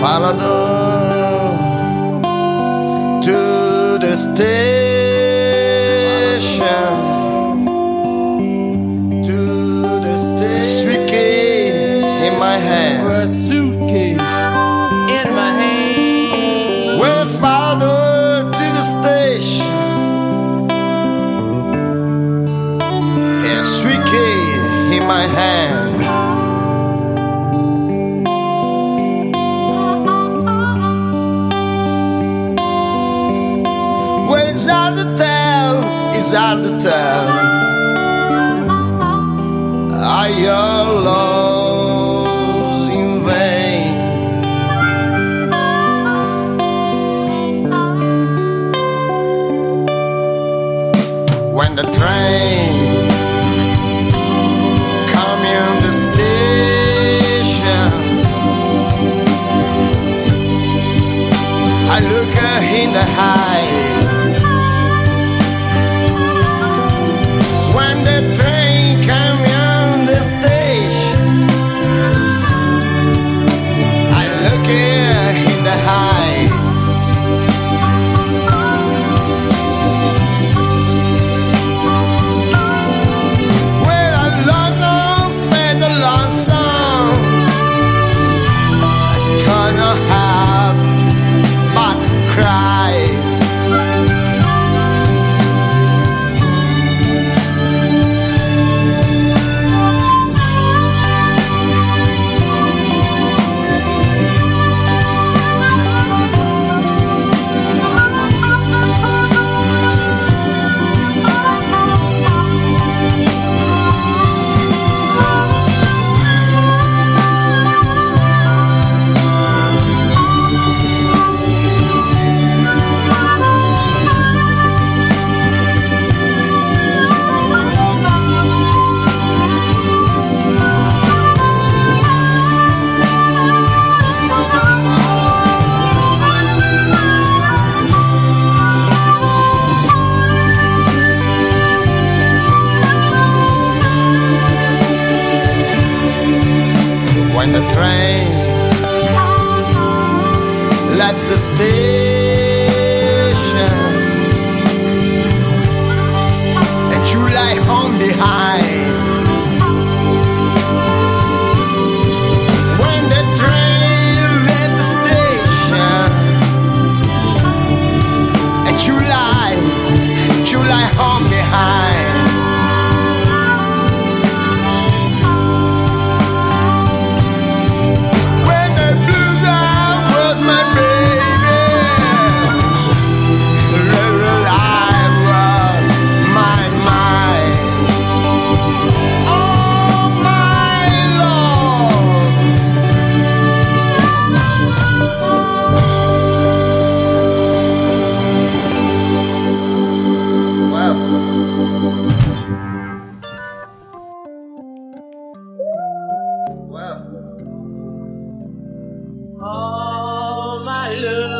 followed her to the station. To the station. Sweet key in my hand. a suitcase in my hand. Well, I followed to the station. And a sweet key in my hand. Hard to tell, it's hard to tell. Are your loves in vain? When the train come in the station, I look her in the eye. When the train left the station love.